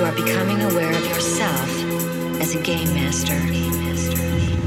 You are becoming aware of yourself as a game master. Game master.